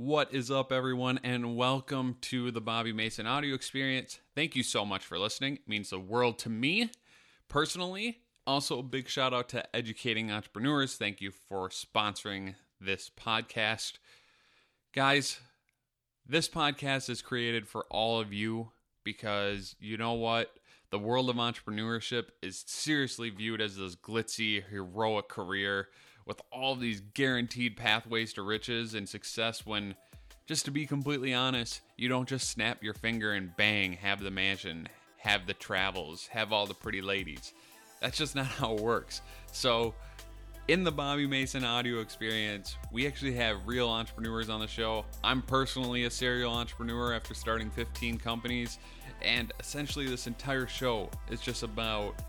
What is up, everyone, and welcome to the Bobby Mason audio experience. Thank you so much for listening. It means the world to me personally. Also, a big shout out to Educating Entrepreneurs. Thank you for sponsoring this podcast. Guys, this podcast is created for all of you because you know what? The world of entrepreneurship is seriously viewed as this glitzy, heroic career with all these guaranteed pathways to riches and success when just to be completely honest, you don't just snap your finger and bang, have the mansion, have the travels, have all the pretty ladies. That's just not how it works. So, in the Bobby Mason audio experience, we actually have real entrepreneurs on the show. I'm personally a serial entrepreneur after starting 15 companies, and essentially, this entire show is just about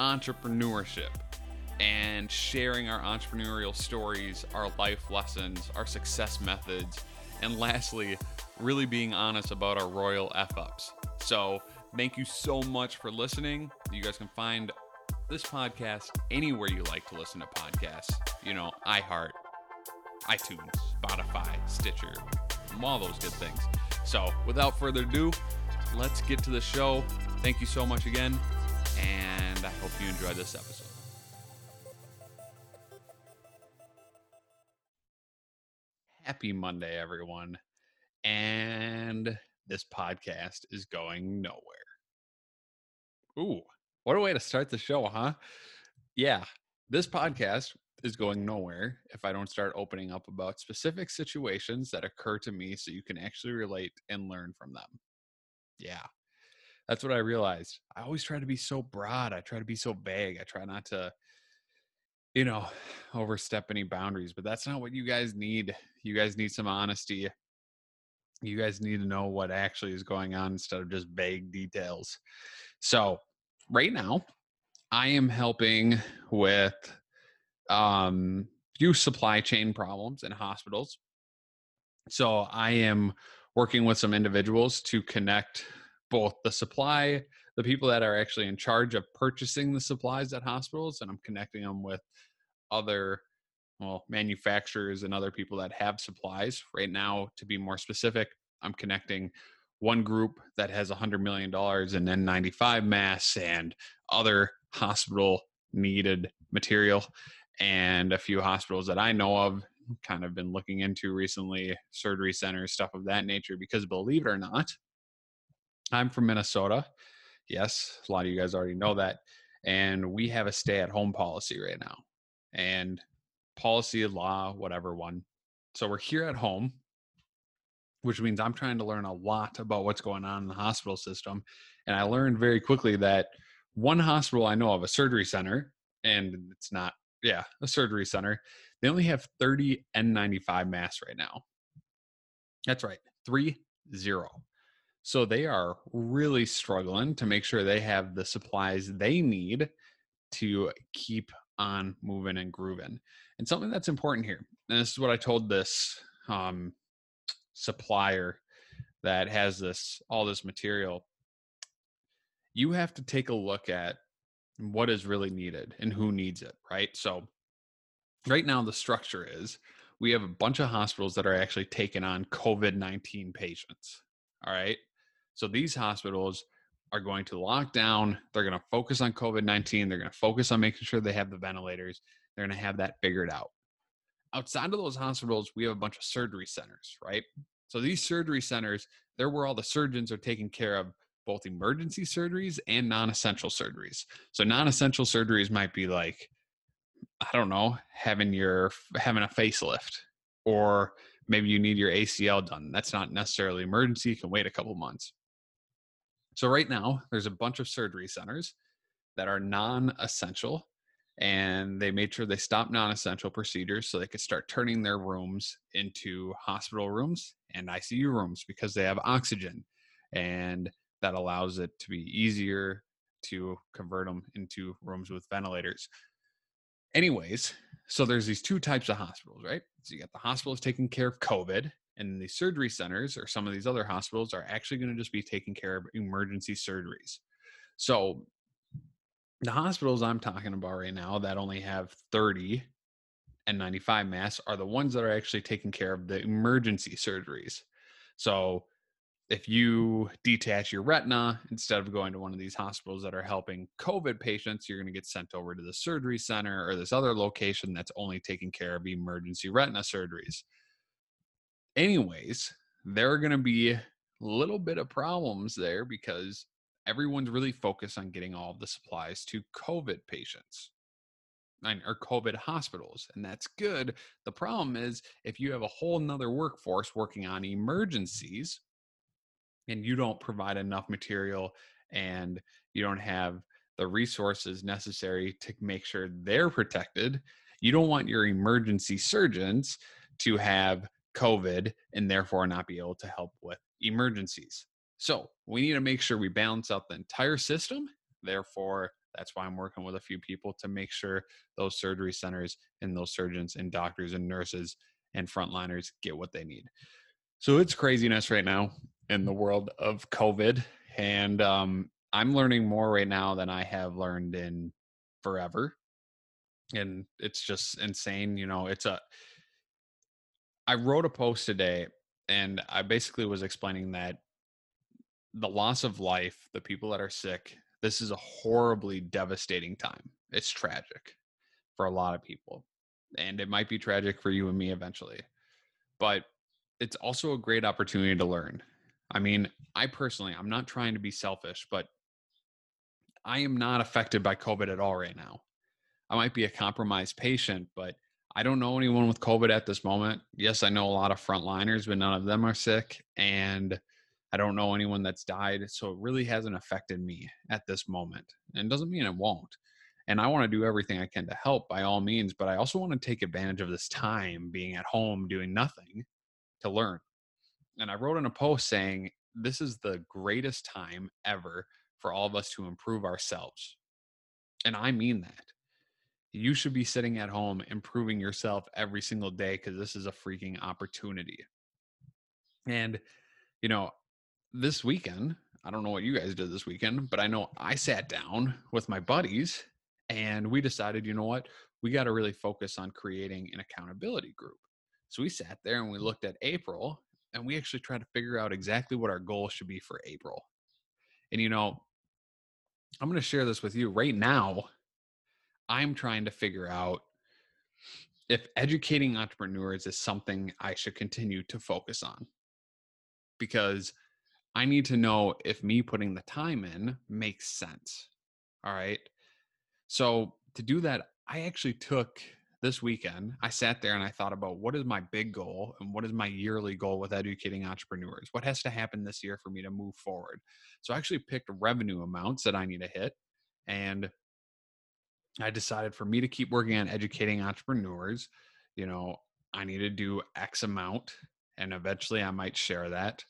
entrepreneurship and sharing our entrepreneurial stories, our life lessons, our success methods, and lastly, really being honest about our royal F ups. So, thank you so much for listening. You guys can find this podcast anywhere you like to listen to podcasts. You know, iHeart, iTunes, Spotify, Stitcher, all those good things. So, without further ado, let's get to the show. Thank you so much again, and I hope you enjoyed this episode. Happy Monday, everyone. And this podcast is going nowhere. Ooh, what a way to start the show, huh? Yeah, this podcast is going nowhere if I don't start opening up about specific situations that occur to me so you can actually relate and learn from them. Yeah, that's what I realized. I always try to be so broad, I try to be so vague, I try not to you know, overstep any boundaries, but that's not what you guys need. You guys need some honesty. You guys need to know what actually is going on instead of just vague details. So, right now, I am helping with um few supply chain problems in hospitals. So, I am working with some individuals to connect both the supply the people that are actually in charge of purchasing the supplies at hospitals and i'm connecting them with other well manufacturers and other people that have supplies. Right now to be more specific i'm connecting one group that has $100 million in n95 masks and other hospital needed material and a few hospitals that i know of kind of been looking into recently surgery centers stuff of that nature because believe it or not i'm from minnesota Yes, a lot of you guys already know that. And we have a stay at home policy right now. And policy, law, whatever one. So we're here at home, which means I'm trying to learn a lot about what's going on in the hospital system. And I learned very quickly that one hospital I know of, a surgery center, and it's not, yeah, a surgery center, they only have 30 N95 masks right now. That's right, three zero. So they are really struggling to make sure they have the supplies they need to keep on moving and grooving. And something that's important here, and this is what I told this um, supplier that has this all this material. You have to take a look at what is really needed and who needs it, right? So right now the structure is we have a bunch of hospitals that are actually taking on COVID-19 patients. All right. So these hospitals are going to lock down. They're going to focus on COVID 19. They're going to focus on making sure they have the ventilators. They're going to have that figured out. Outside of those hospitals, we have a bunch of surgery centers, right? So these surgery centers, they're where all the surgeons are taking care of both emergency surgeries and non essential surgeries. So non essential surgeries might be like, I don't know, having your having a facelift or maybe you need your ACL done. That's not necessarily emergency, you can wait a couple months. So, right now, there's a bunch of surgery centers that are non essential, and they made sure they stopped non essential procedures so they could start turning their rooms into hospital rooms and ICU rooms because they have oxygen. And that allows it to be easier to convert them into rooms with ventilators. Anyways, so there's these two types of hospitals, right? So you got the hospitals taking care of COVID, and the surgery centers or some of these other hospitals are actually going to just be taking care of emergency surgeries. So the hospitals I'm talking about right now that only have 30 N95 masks are the ones that are actually taking care of the emergency surgeries. So if you detach your retina instead of going to one of these hospitals that are helping COVID patients, you're going to get sent over to the surgery center or this other location that's only taking care of emergency retina surgeries. Anyways, there are going to be a little bit of problems there because everyone's really focused on getting all the supplies to COVID patients or COVID hospitals, and that's good. The problem is if you have a whole nother workforce working on emergencies, and you don't provide enough material and you don't have the resources necessary to make sure they're protected, you don't want your emergency surgeons to have COVID and therefore not be able to help with emergencies. So we need to make sure we balance out the entire system. Therefore, that's why I'm working with a few people to make sure those surgery centers and those surgeons and doctors and nurses and frontliners get what they need. So it's craziness right now in the world of COVID. And um, I'm learning more right now than I have learned in forever. And it's just insane. You know, it's a, I wrote a post today and I basically was explaining that the loss of life, the people that are sick, this is a horribly devastating time. It's tragic for a lot of people. And it might be tragic for you and me eventually. But it's also a great opportunity to learn. I mean, I personally, I'm not trying to be selfish, but I am not affected by COVID at all right now. I might be a compromised patient, but I don't know anyone with COVID at this moment. Yes, I know a lot of frontliners, but none of them are sick. And I don't know anyone that's died. So it really hasn't affected me at this moment. And doesn't mean it won't. And I want to do everything I can to help by all means, but I also want to take advantage of this time being at home doing nothing to learn. And I wrote in a post saying, this is the greatest time ever for all of us to improve ourselves. And I mean that. You should be sitting at home improving yourself every single day because this is a freaking opportunity. And, you know, this weekend, I don't know what you guys did this weekend, but I know I sat down with my buddies and we decided, you know what? We got to really focus on creating an accountability group. So we sat there and we looked at April and we actually tried to figure out exactly what our goal should be for April. And you know, I'm going to share this with you right now. I'm trying to figure out if educating entrepreneurs is something I should continue to focus on. Because I need to know if me putting the time in makes sense. All right. So to do that, I actually took this weekend, I sat there and I thought about what is my big goal and what is my yearly goal with educating entrepreneurs? What has to happen this year for me to move forward? So I actually picked revenue amounts that I need to hit. And I decided for me to keep working on educating entrepreneurs, you know, I need to do X amount and eventually I might share that.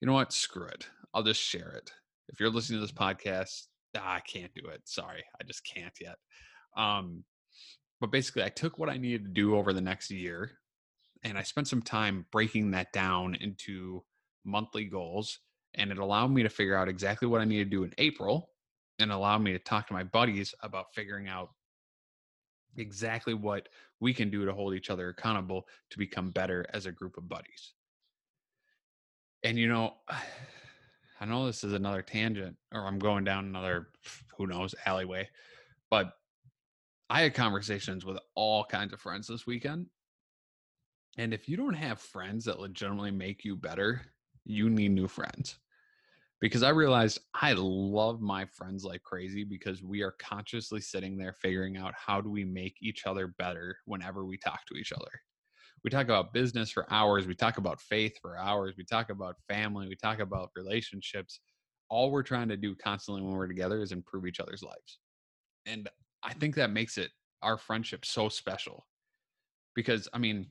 You know what? Screw it. I'll just share it. If you're listening to this podcast, ah, I can't do it. Sorry. I just can't yet. Um, but basically, I took what I needed to do over the next year and I spent some time breaking that down into monthly goals. And it allowed me to figure out exactly what I needed to do in April and allowed me to talk to my buddies about figuring out exactly what we can do to hold each other accountable to become better as a group of buddies. And you know, I know this is another tangent or I'm going down another who knows alleyway, but I had conversations with all kinds of friends this weekend. And if you don't have friends that legitimately make you better, you need new friends. Because I realized I love my friends like crazy because we are consciously sitting there figuring out how do we make each other better whenever we talk to each other. We talk about business for hours, we talk about faith for hours, we talk about family, we talk about relationships. All we're trying to do constantly when we're together is improve each other's lives. And I think that makes it our friendship so special. Because I mean,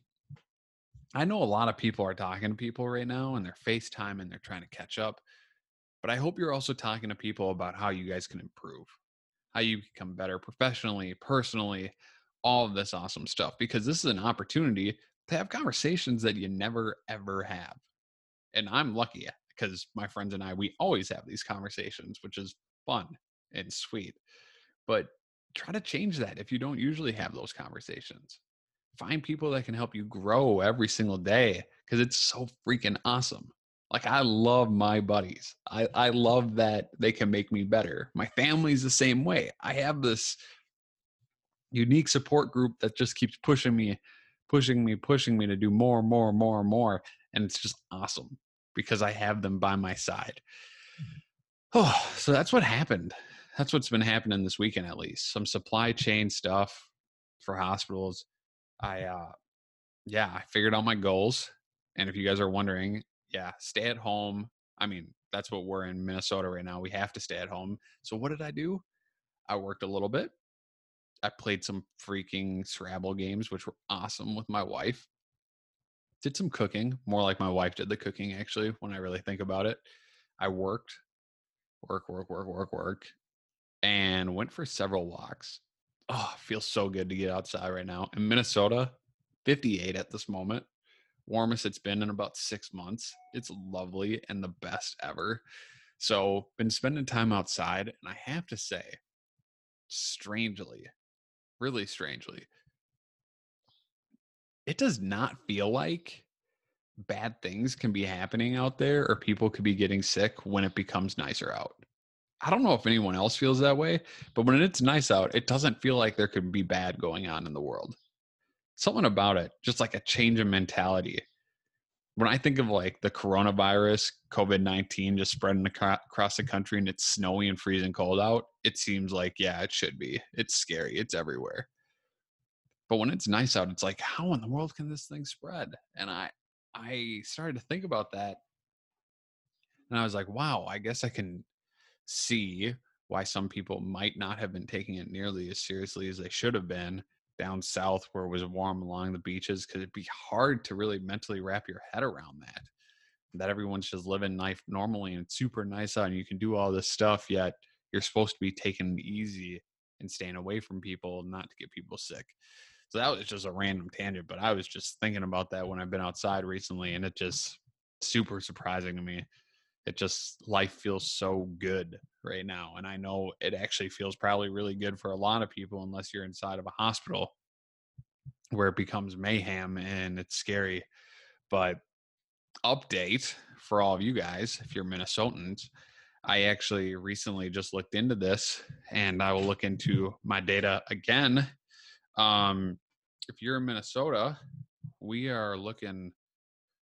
I know a lot of people are talking to people right now and they're FaceTime and they're trying to catch up. But I hope you're also talking to people about how you guys can improve, how you become better professionally, personally, all of this awesome stuff. Because this is an opportunity to have conversations that you never ever have. And I'm lucky because my friends and I, we always have these conversations, which is fun and sweet. But try to change that if you don't usually have those conversations. Find people that can help you grow every single day because it's so freaking awesome. Like I love my buddies. I, I love that they can make me better. My family's the same way. I have this unique support group that just keeps pushing me, pushing me, pushing me to do more, and more, and more, and more. And it's just awesome because I have them by my side. Oh, so that's what happened. That's what's been happening this weekend, at least. Some supply chain stuff for hospitals. I, uh, yeah, I figured out my goals. And if you guys are wondering, yeah, stay at home. I mean, that's what we're in Minnesota right now. We have to stay at home. So what did I do? I worked a little bit. I played some freaking Scrabble games, which were awesome with my wife. Did some cooking, more like my wife did the cooking, actually, when I really think about it. I worked, work, work, work, work, work, and went for several walks. Oh, feels so good to get outside right now. In Minnesota, 58 at this moment warmest it's been in about six months. It's lovely and the best ever. So, been spending time outside, and I have to say, strangely, really strangely, it does not feel like bad things can be happening out there or people could be getting sick when it becomes nicer out. I don't know if anyone else feels that way, but when it's nice out, it doesn't feel like there could be bad going on in the world something about it, just like a change in mentality. When I think of like the coronavirus, COVID 19 just spreading across the country and it's snowy and freezing cold out, it seems like, yeah, it should be. It's scary, it's everywhere. But when it's nice out, it's like, how in the world can this thing spread? And I, I started to think about that. And I was like, wow, I guess I can see why some people might not have been taking it nearly as seriously as they should have been down south where it was warm along the beaches because it'd be hard to really mentally wrap your head around that that everyone's just living life normally and it's super nice out and you can do all this stuff yet you're supposed to be taking it easy and staying away from people not to get people sick. So that was just a random tangent but i was just thinking about that when i've been outside recently and it just super surprising to me. It just life feels so good right now and i know it actually feels probably really good for a lot of people unless you're inside of a hospital where it becomes mayhem and it's scary but update for all of you guys if you're minnesotans i actually recently just looked into this and i will look into my data again. Um, if you're in minnesota we are looking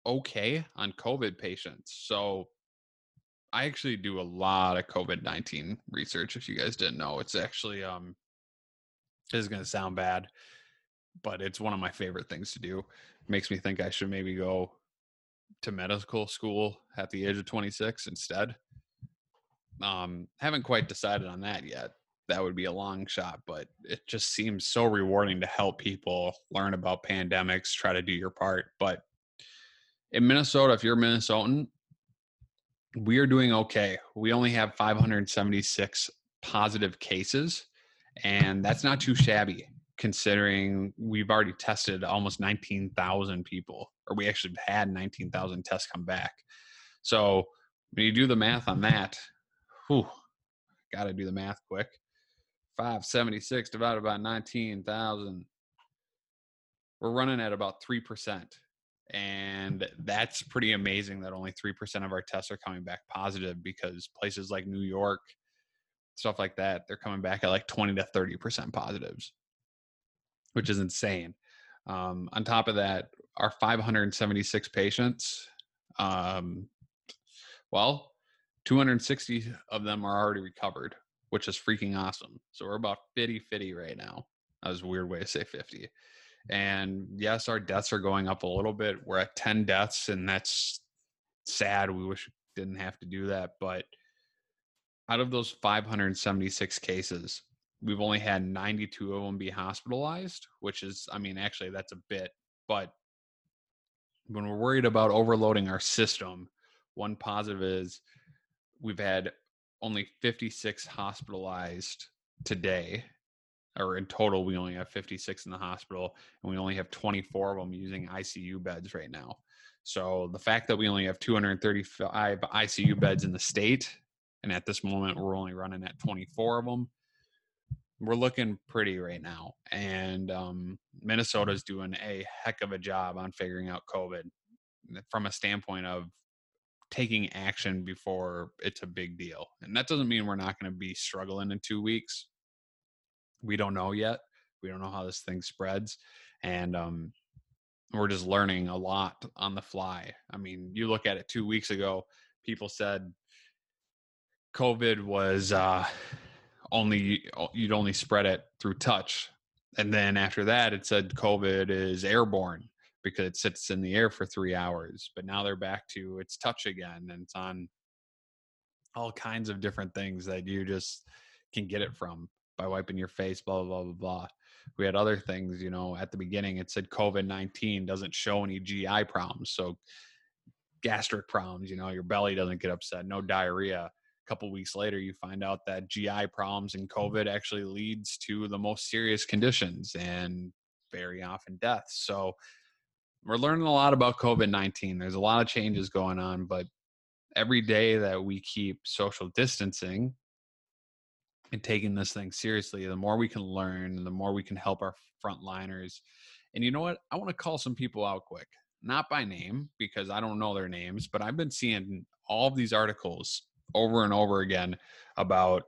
okay on covid patients so I actually do a lot of COVID nineteen research. If you guys didn't know, it's actually um, this is to sound bad, but it's one of my favorite things to do. It makes me think I should maybe go to medical school at the age of 26 instead. Um, haven't quite decided on that yet. That would be a long shot, but it just seems so rewarding to help people learn about pandemics, try to do your part. But in Minnesota, if you're Minnesotan, we are doing okay. We only have 576 positive cases, and that's not too shabby considering we've already tested almost 19,000 people, or we actually had 19,000 tests come back. So when you do the math on that, whew, got to do the math quick. 576 divided by 19,000. We're running at about 3% and that's pretty amazing that only 3% of our tests are coming back positive because places like New York, stuff like that, they're coming back at like 20 to 30% positives, which is insane. Um, on top of that, our 576 patients, um, well, 260 of them are already recovered, which is freaking awesome. So we're about 50 50 right now. That was a weird way to say 50. And yes, our deaths are going up a little bit. We're at 10 deaths, and that's sad. We wish we didn't have to do that. But out of those 576 cases, we've only had 92 of them be hospitalized, which is, I mean, actually, that's a bit. But when we're worried about overloading our system, one positive is we've had only 56 hospitalized today or in total, we only have 56 in the hospital, and we only have 24 of them using ICU beds right now. So the fact that we only have 235 ICU beds in the state, and at this moment we're only running at 24 of them, we're looking pretty right now. And um, Minnesota's doing a heck of a job on figuring out COVID from a standpoint of taking action before it's a big deal. And that doesn't mean we're not going to be struggling in two weeks. We don't know yet. We don't know how this thing spreads. And um, we're just learning a lot on the fly. I mean, you look at it two weeks ago, people said COVID was uh, only you'd only spread it through touch, and then after that, it said COVID is airborne because it sits in the air for three hours. But now they're back to it's touch again, and it's on all kinds of different things that you just can get it from by wiping your face. Blah blah blah blah blah. We had other things, you know. At the beginning, it said COVID nineteen doesn't show any GI problems, so gastric problems. You know, your belly doesn't get upset, no diarrhea A couple weeks later you find out that gi problems and mm-hmm. covid actually leads to the most serious conditions and very often deaths so we're learning a lot about covid-19 there's a lot of changes going on but every day that we keep social distancing and taking this thing seriously the more we can learn the more we can help our frontliners and you know what i want to call some people out quick not by name because i don't know their names but i've been seeing all of these articles over and over again about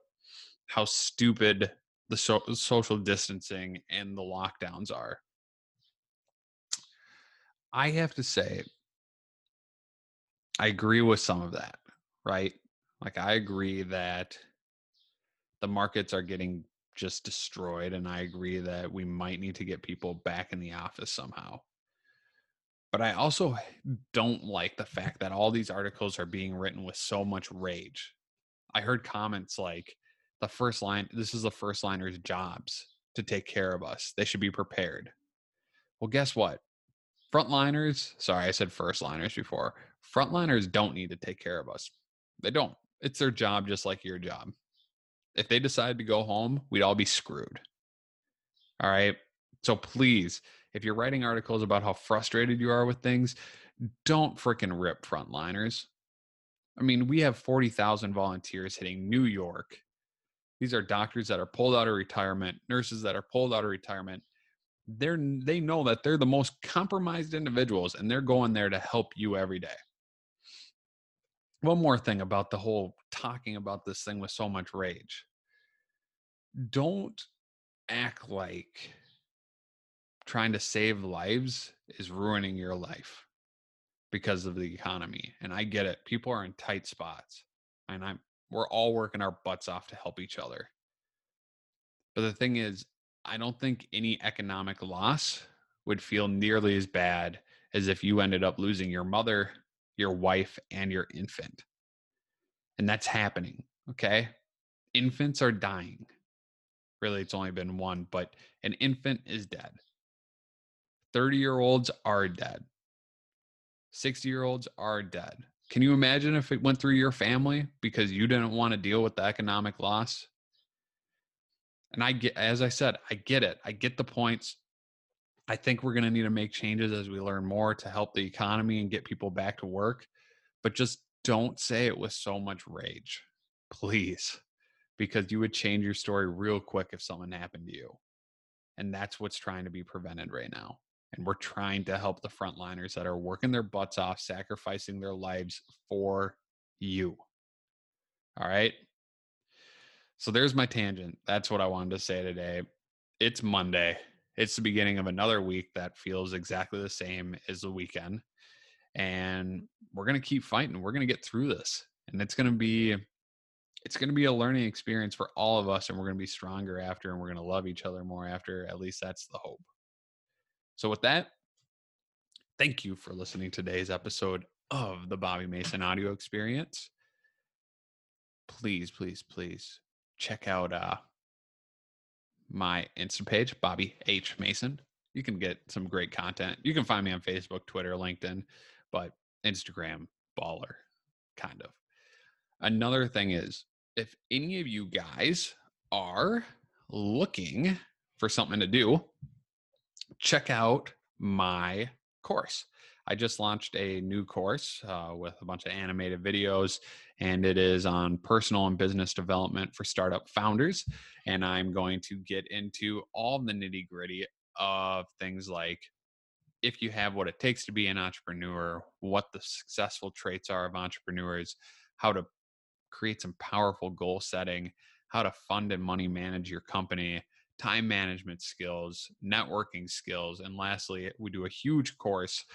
how stupid the so- social distancing and the lockdowns are. I have to say, I agree with some of that, right? Like, I agree that the markets are getting just destroyed, and I agree that we might need to get people back in the office somehow. But I also don't like the fact that all these articles are being written with so much rage. I heard comments like the first line, this is the first liner's jobs to take care of us. They should be prepared. Well, guess what? Frontliners, sorry, I said first liners before. Frontliners don't need to take care of us. They don't. It's their job just like your job. If they decided to go home, we'd all be screwed. All right. So please, if you're writing articles about how frustrated you are with things, don't freaking rip frontliners. I mean, we have 40,000 volunteers hitting New York. These are doctors that are pulled out of retirement, nurses that are pulled out of retirement. They're they know that they're the most compromised individuals and they're going there to help you every day. One more thing about the whole talking about this thing with so much rage. Don't act like trying to save lives is ruining your life because of the economy. And I get it. People are in tight spots. And I'm we're all working our butts off to help each other. But the thing is, I don't think any economic loss would feel nearly as bad as if you ended up losing your mother, your wife, and your infant. And that's happening. Okay. Infants are dying. Really, it's only been one, but an infant is dead. 30 year olds are dead. 60 year olds are dead. Can you imagine if it went through your family because you didn't want to deal with the economic loss? And I get, as I said, I get it. I get the points. I think we're going to need to make changes as we learn more to help the economy and get people back to work. But just don't say it with so much rage, please, because you would change your story real quick if something happened to you. And that's what's trying to be prevented right now and we're trying to help the frontliners that are working their butts off, sacrificing their lives for you. All right. So there's my tangent. That's what I wanted to say today. It's Monday. It's the beginning of another week that feels exactly the same as the weekend. And we're going to keep fighting. We're going to get through this. And it's going to be it's going to be a learning experience for all of us and we're going to be stronger after and we're going to love each other more after. At least that's the hope. So, with that, thank you for listening to today's episode of the Bobby Mason audio experience. Please, please, please check out uh, my Insta page, Bobby H. Mason. You can get some great content. You can find me on Facebook, Twitter, LinkedIn, but Instagram, baller, kind of. Another thing is, if any of you guys are looking for something to do, check out my course. I just launched a new course uh, with a bunch of animated videos, and it is on personal and business development for startup founders. And I'm going to get into all the nitty gritty of things like if you have what it takes to be an entrepreneur, what the successful traits are of entrepreneurs, how to create some powerful goal setting, how to fund and money manage your company, time management skills, networking skills, and lastly, we do a huge course,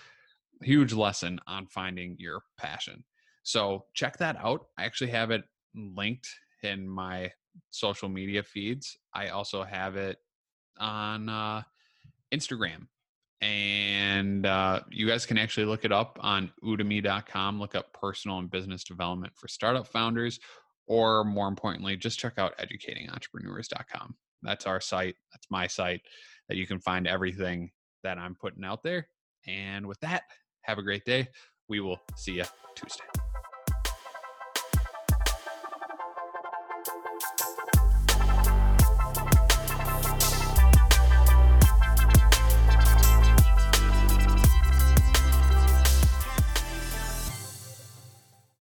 huge lesson on finding your passion. So check that out. I actually have it linked in my social media feeds. I also have it on uh, Instagram. And uh, you guys can actually look it up on udemy.com. Look up personal and business development for startup founders, or more importantly, just check out educatingentrepreneurs.com. That's our site. That's my site that you can find everything that I'm putting out there. And with that, have a great day. We will see you Tuesday.